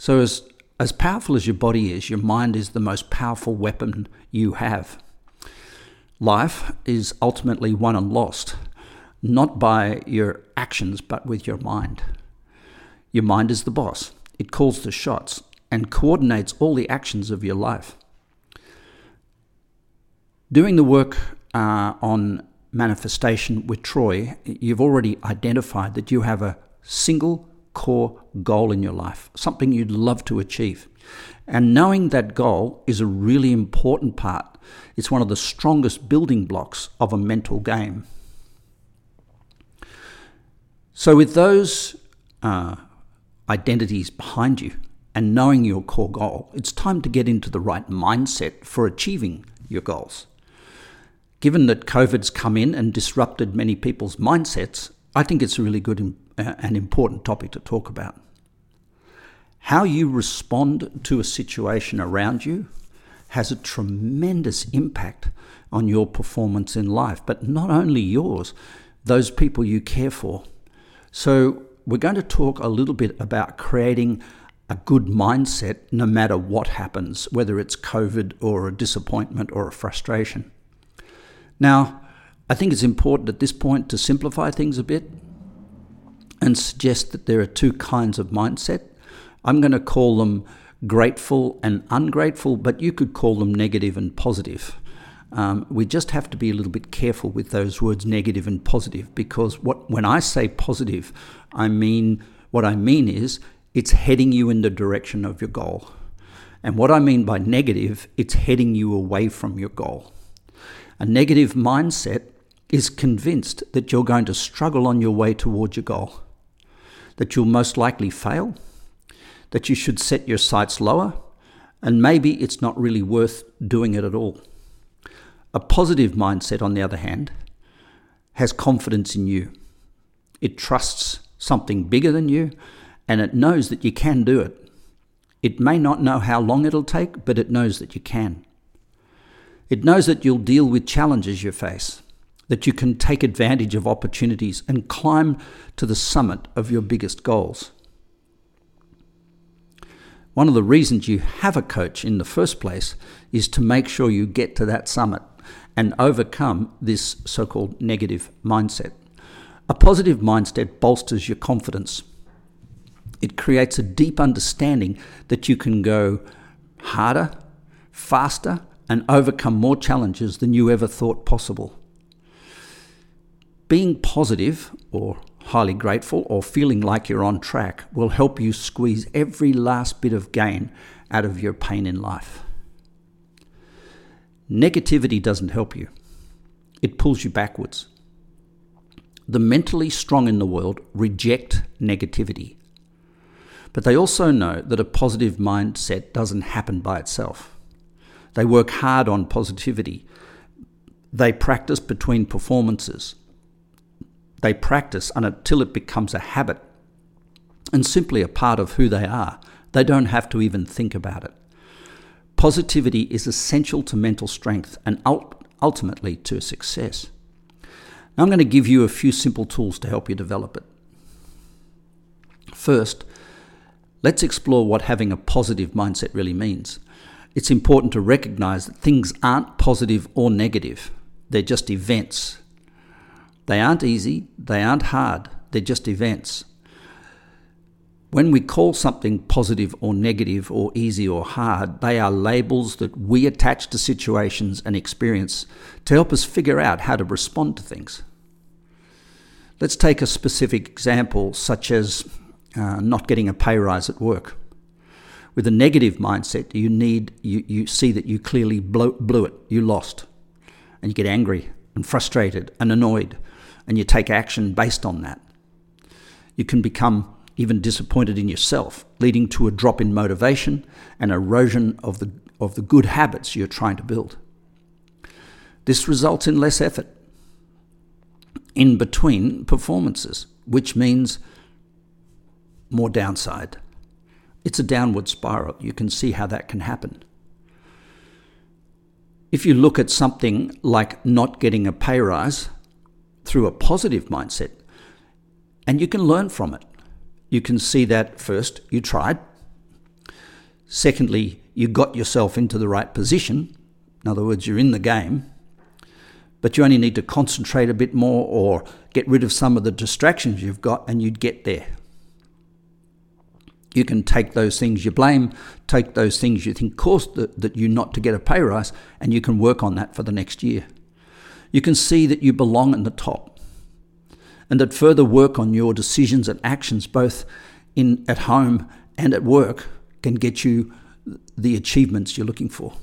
So, as, as powerful as your body is, your mind is the most powerful weapon you have. Life is ultimately won and lost, not by your actions, but with your mind. Your mind is the boss, it calls the shots and coordinates all the actions of your life. Doing the work uh, on manifestation with Troy, you've already identified that you have a single core goal in your life, something you'd love to achieve. And knowing that goal is a really important part. It's one of the strongest building blocks of a mental game. So, with those uh, identities behind you and knowing your core goal, it's time to get into the right mindset for achieving your goals. Given that COVID's come in and disrupted many people's mindsets, I think it's a really good and important topic to talk about. How you respond to a situation around you has a tremendous impact on your performance in life, but not only yours, those people you care for. So, we're going to talk a little bit about creating a good mindset no matter what happens, whether it's COVID or a disappointment or a frustration. Now, I think it's important at this point to simplify things a bit and suggest that there are two kinds of mindset. I'm going to call them grateful and ungrateful, but you could call them negative and positive. Um, we just have to be a little bit careful with those words negative and positive because what when I say positive, I mean what I mean is it's heading you in the direction of your goal. And what I mean by negative, it's heading you away from your goal. A negative mindset is convinced that you're going to struggle on your way towards your goal, that you'll most likely fail, that you should set your sights lower, and maybe it's not really worth doing it at all. A positive mindset, on the other hand, has confidence in you. It trusts something bigger than you and it knows that you can do it. It may not know how long it'll take, but it knows that you can. It knows that you'll deal with challenges you face, that you can take advantage of opportunities and climb to the summit of your biggest goals. One of the reasons you have a coach in the first place is to make sure you get to that summit and overcome this so called negative mindset. A positive mindset bolsters your confidence. It creates a deep understanding that you can go harder, faster, and overcome more challenges than you ever thought possible. Being positive or highly grateful or feeling like you're on track will help you squeeze every last bit of gain out of your pain in life. Negativity doesn't help you, it pulls you backwards. The mentally strong in the world reject negativity, but they also know that a positive mindset doesn't happen by itself. They work hard on positivity. They practice between performances. They practice until it becomes a habit and simply a part of who they are. They don't have to even think about it. Positivity is essential to mental strength and ultimately to success. Now, I'm going to give you a few simple tools to help you develop it. First, let's explore what having a positive mindset really means. It's important to recognize that things aren't positive or negative, they're just events. They aren't easy, they aren't hard, they're just events. When we call something positive or negative or easy or hard, they are labels that we attach to situations and experience to help us figure out how to respond to things. Let's take a specific example, such as uh, not getting a pay rise at work. With a negative mindset, you need you, you see that you clearly blow, blew it, you lost, and you get angry and frustrated and annoyed, and you take action based on that. You can become even disappointed in yourself, leading to a drop in motivation and erosion of the, of the good habits you're trying to build. This results in less effort in between performances, which means more downside. It's a downward spiral. You can see how that can happen. If you look at something like not getting a pay rise through a positive mindset, and you can learn from it, you can see that first you tried, Secondly, you got yourself into the right position. In other words, you're in the game, but you only need to concentrate a bit more or get rid of some of the distractions you've got, and you'd get there. You can take those things you blame, take those things you think caused that, that you not to get a pay rise, and you can work on that for the next year. You can see that you belong in the top, and that further work on your decisions and actions, both in at home and at work, can get you the achievements you're looking for.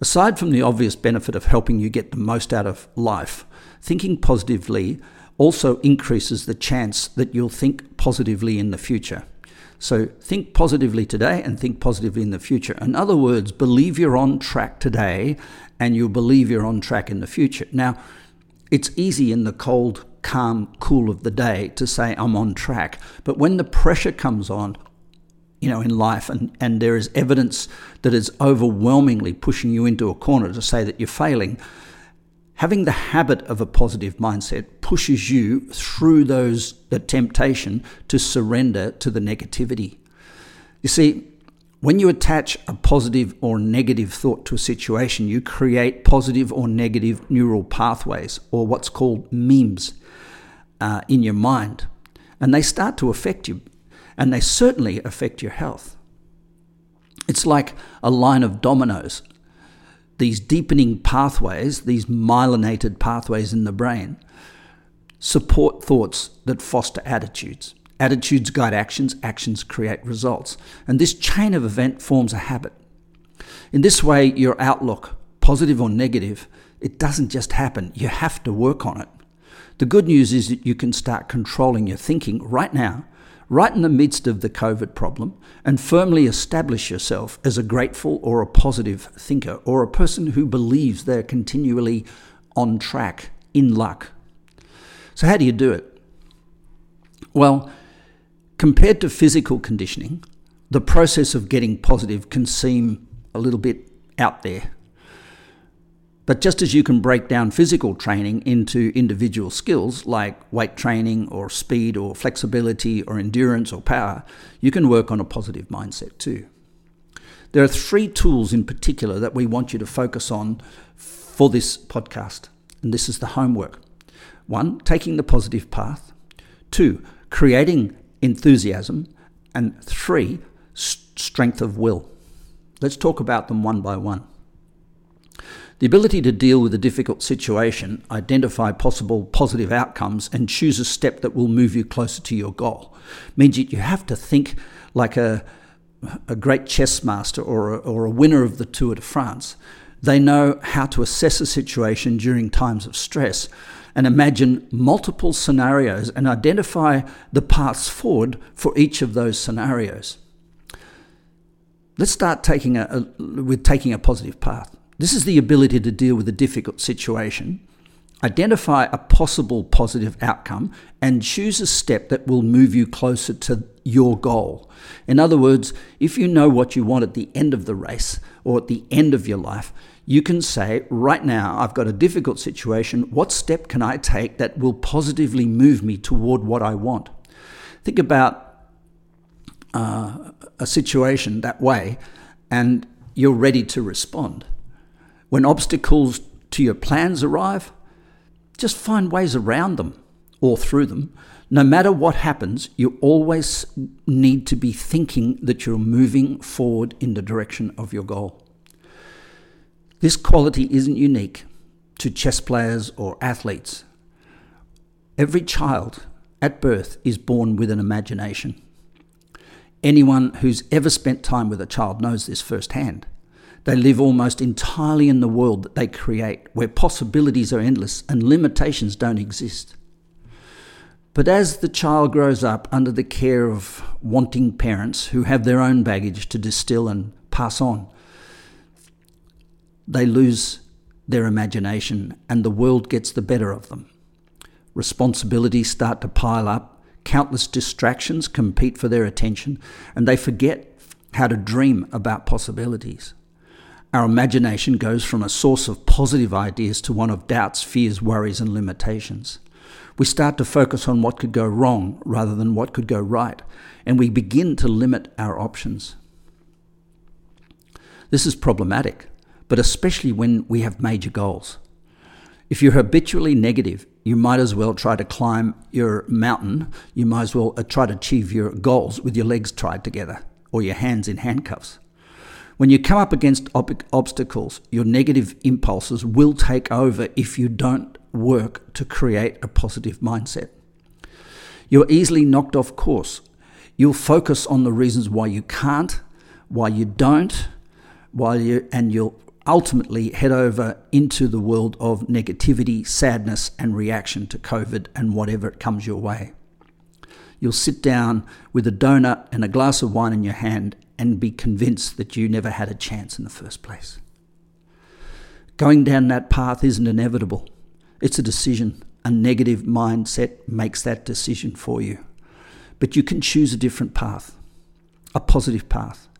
Aside from the obvious benefit of helping you get the most out of life, thinking positively also increases the chance that you'll think positively in the future. So think positively today and think positively in the future. In other words, believe you're on track today and you'll believe you're on track in the future. Now, it's easy in the cold, calm, cool of the day to say I'm on track. But when the pressure comes on, you know, in life, and, and there is evidence that is overwhelmingly pushing you into a corner to say that you're failing, having the habit of a positive mindset pushes you through those the temptation to surrender to the negativity. You see, when you attach a positive or negative thought to a situation, you create positive or negative neural pathways, or what's called memes, uh, in your mind. And they start to affect you and they certainly affect your health. It's like a line of dominoes. These deepening pathways, these myelinated pathways in the brain, support thoughts that foster attitudes. Attitudes guide actions, actions create results. And this chain of event forms a habit. In this way, your outlook, positive or negative, it doesn't just happen. You have to work on it. The good news is that you can start controlling your thinking right now right in the midst of the COVID problem and firmly establish yourself as a grateful or a positive thinker or a person who believes they're continually on track, in luck. So, how do you do it? Well, compared to physical conditioning, the process of getting positive can seem a little bit out there. But just as you can break down physical training into individual skills like weight training or speed or flexibility or endurance or power, you can work on a positive mindset too. There are three tools in particular that we want you to focus on for this podcast, and this is the homework. One, taking the positive path. Two, creating enthusiasm. And three, strength of will. Let's talk about them one by one. The ability to deal with a difficult situation, identify possible positive outcomes, and choose a step that will move you closer to your goal means that you have to think like a, a great chess master or a, or a winner of the Tour de France. They know how to assess a situation during times of stress and imagine multiple scenarios and identify the paths forward for each of those scenarios. Let's start taking a, a, with taking a positive path. This is the ability to deal with a difficult situation, identify a possible positive outcome, and choose a step that will move you closer to your goal. In other words, if you know what you want at the end of the race or at the end of your life, you can say, right now, I've got a difficult situation. What step can I take that will positively move me toward what I want? Think about uh, a situation that way, and you're ready to respond. When obstacles to your plans arrive, just find ways around them or through them. No matter what happens, you always need to be thinking that you're moving forward in the direction of your goal. This quality isn't unique to chess players or athletes. Every child at birth is born with an imagination. Anyone who's ever spent time with a child knows this firsthand. They live almost entirely in the world that they create, where possibilities are endless and limitations don't exist. But as the child grows up under the care of wanting parents who have their own baggage to distill and pass on, they lose their imagination and the world gets the better of them. Responsibilities start to pile up, countless distractions compete for their attention, and they forget how to dream about possibilities. Our imagination goes from a source of positive ideas to one of doubts, fears, worries, and limitations. We start to focus on what could go wrong rather than what could go right, and we begin to limit our options. This is problematic, but especially when we have major goals. If you're habitually negative, you might as well try to climb your mountain. You might as well uh, try to achieve your goals with your legs tied together or your hands in handcuffs. When you come up against ob- obstacles, your negative impulses will take over if you don't work to create a positive mindset. You're easily knocked off course. You'll focus on the reasons why you can't, why you don't, why you, and you'll ultimately head over into the world of negativity, sadness, and reaction to COVID and whatever comes your way. You'll sit down with a donut and a glass of wine in your hand and be convinced that you never had a chance in the first place. Going down that path isn't inevitable, it's a decision. A negative mindset makes that decision for you. But you can choose a different path, a positive path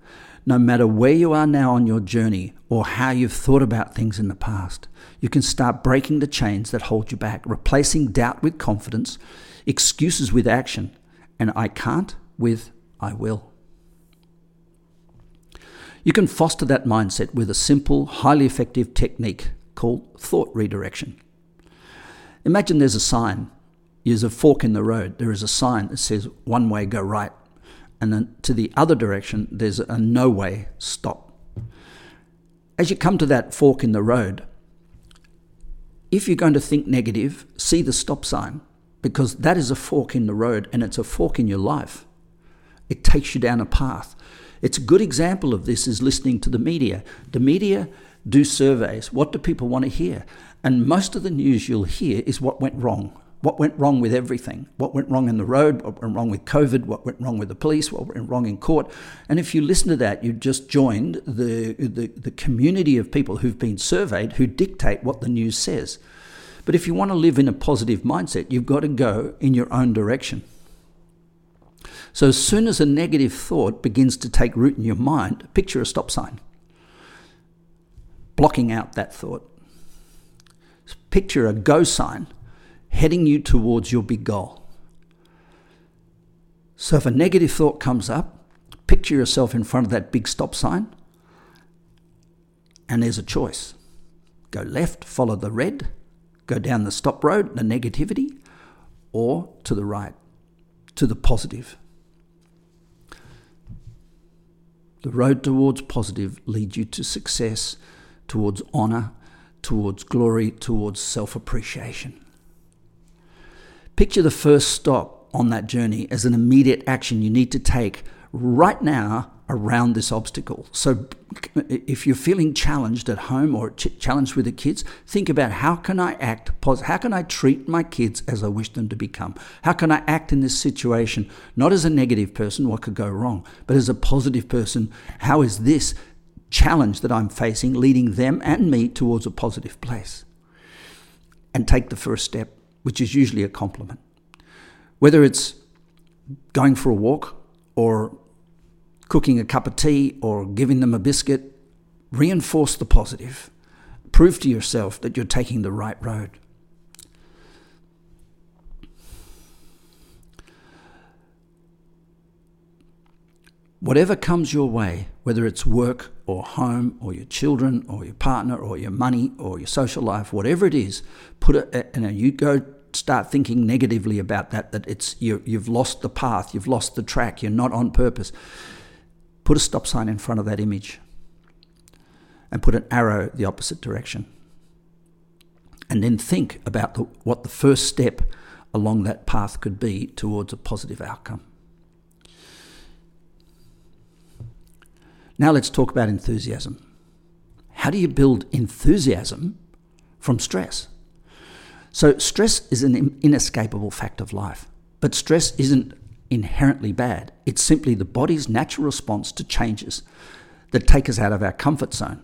no matter where you are now on your journey or how you've thought about things in the past, you can start breaking the chains that hold you back, replacing doubt with confidence, excuses with action, and I can't with I will. You can foster that mindset with a simple, highly effective technique called thought redirection. Imagine there's a sign, there's a fork in the road, there is a sign that says one way go right, and then to the other direction, there's a no way stop. As you come to that fork in the road, if you're going to think negative, see the stop sign because that is a fork in the road and it's a fork in your life. It takes you down a path. It's a good example of this is listening to the media. The media do surveys. What do people want to hear? And most of the news you'll hear is what went wrong what went wrong with everything, what went wrong in the road, what went wrong with COVID, what went wrong with the police, what went wrong in court. And if you listen to that, you just joined the, the, the community of people who've been surveyed who dictate what the news says. But if you want to live in a positive mindset, you've got to go in your own direction. So as soon as a negative thought begins to take root in your mind, picture a stop sign, blocking out that thought. Picture a go sign heading you towards your big goal. So if a negative thought comes up, picture yourself in front of that big stop sign, and there's a choice go left, follow the red, go down the stop road, the negativity, or to the right, to the positive. The road towards positive leads you to success, towards honor, towards glory, towards self appreciation. Picture the first stop on that journey as an immediate action you need to take right now around this obstacle. So if you're feeling challenged at home or challenged with the kids, think about how can I act positive? how can I treat my kids as I wish them to become? How can I act in this situation not as a negative person what could go wrong, but as a positive person, how is this challenge that I'm facing leading them and me towards a positive place? And take the first step which is usually a compliment. Whether it's going for a walk or cooking a cup of tea or giving them a biscuit, reinforce the positive. Prove to yourself that you're taking the right road. Whatever comes your way, whether it's work or home or your children or your partner or your money or your social life, whatever it is, put it, eh, and you go start thinking negatively about that, that it's you, you've lost the path, you've lost the track, you're not on purpose. Put a stop sign in front of that image and put an arrow the opposite direction. And then think about the, what the first step along that path could be towards a positive outcome. Now let's talk about enthusiasm. How do you build enthusiasm from stress? So, stress is an inescapable fact of life, but stress isn't inherently bad. It's simply the body's natural response to changes that take us out of our comfort zone.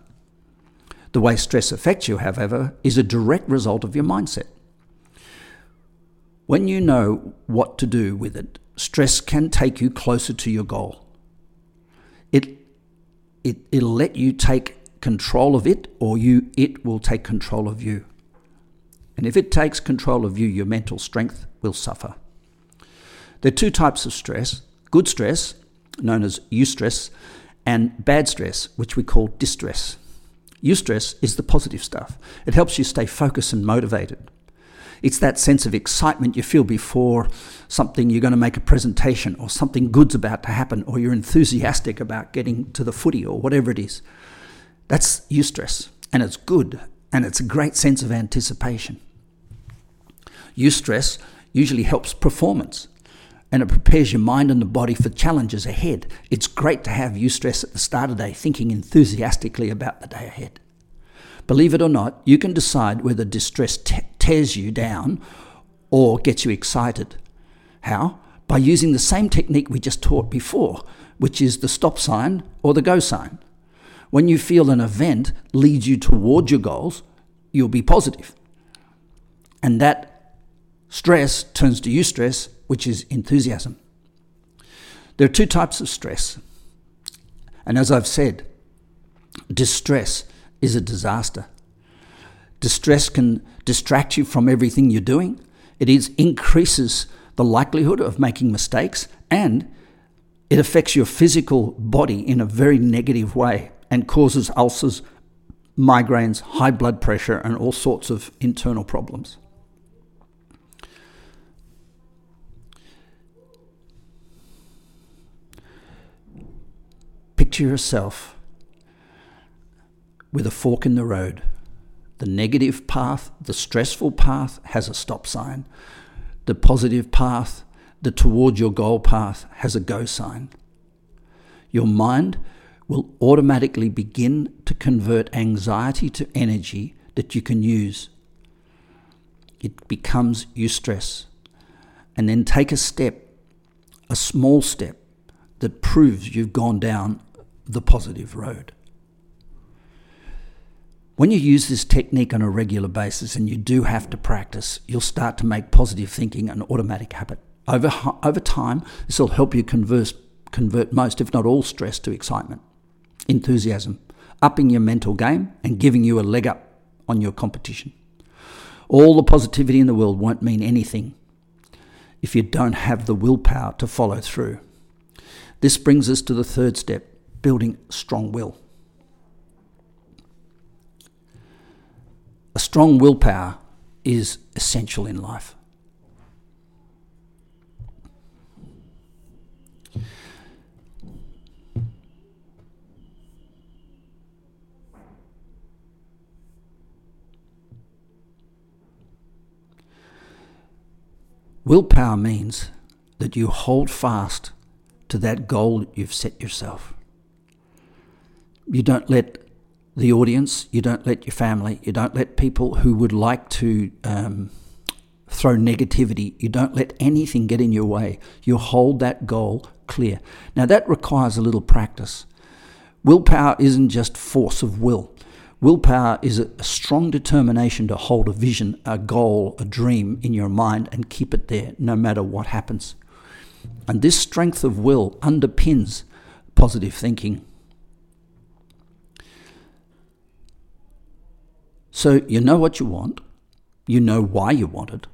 The way stress affects you, however, is a direct result of your mindset. When you know what to do with it, stress can take you closer to your goal. It it, it'll let you take control of it or you it will take control of you And if it takes control of you, your mental strength will suffer. There are two types of stress good stress, known as eustress, and bad stress, which we call distress. Eustress is the positive stuff, it helps you stay focused and motivated. It's that sense of excitement you feel before something you're going to make a presentation or something good's about to happen or you're enthusiastic about getting to the footy or whatever it is. That's eustress and it's good and it's a great sense of anticipation. Eustress usually helps performance and it prepares your mind and the body for challenges ahead. It's great to have you eustress at the start of the day, thinking enthusiastically about the day ahead. Believe it or not, you can decide whether distress t- tears you down or gets you excited. How? By using the same technique we just taught before, which is the stop sign or the go sign. When you feel an event leads you towards your goals, you'll be positive. And that stress turns to eustress, which is enthusiasm. There are two types of stress. And as I've said, distress is a disaster. Distress can distract you from everything you're doing. It is, increases the likelihood of making mistakes and it affects your physical body in a very negative way and causes ulcers, migraines, high blood pressure, and all sorts of internal problems. Picture yourself with a fork in the road. The negative path, the stressful path, has a stop sign. The positive path, the toward your goal path, has a go sign. Your mind will automatically begin to convert anxiety to energy that you can use. It becomes eustress. And then take a step, a small step, that proves you've gone down the positive road. When you use this technique on a regular basis, and you do have to practice, you'll start to make positive thinking an automatic habit. Over, over time, this will help you converse, convert most, if not all, stress to excitement, enthusiasm, upping your mental game and giving you a leg up on your competition. All the positivity in the world won't mean anything if you don't have the willpower to follow through. This brings us to the third step building strong will. A strong willpower is essential in life. Willpower means that you hold fast to that goal you've set yourself. You don't let the audience, you don't let your family, you don't let people who would like to um, throw negativity, you don't let anything get in your way. You hold that goal clear. Now, that requires a little practice. Willpower isn't just force of will. Willpower is a strong determination to hold a vision, a goal, a dream in your mind and keep it there no matter what happens. And this strength of will underpins positive thinking. So you know what you want, you know why you want it,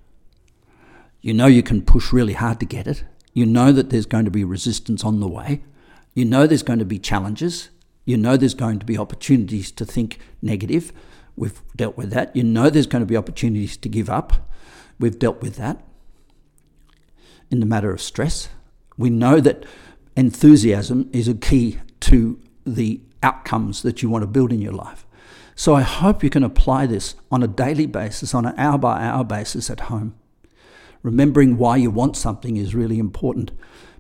you know you can push really hard to get it, you know that there's going to be resistance on the way, you know there's going to be challenges, you know there's going to be opportunities to think negative. We've dealt with that. You know there's going to be opportunities to give up. We've dealt with that. In the matter of stress, we know that enthusiasm is a key to the outcomes that you want to build in your life. So I hope you can apply this on a daily basis, on an hour by hour basis at home. Remembering why you want something is really important,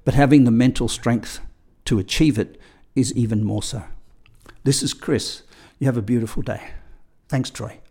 but having the mental strength to achieve it is even more so. This is Chris. You have a beautiful day. Thanks, Troy.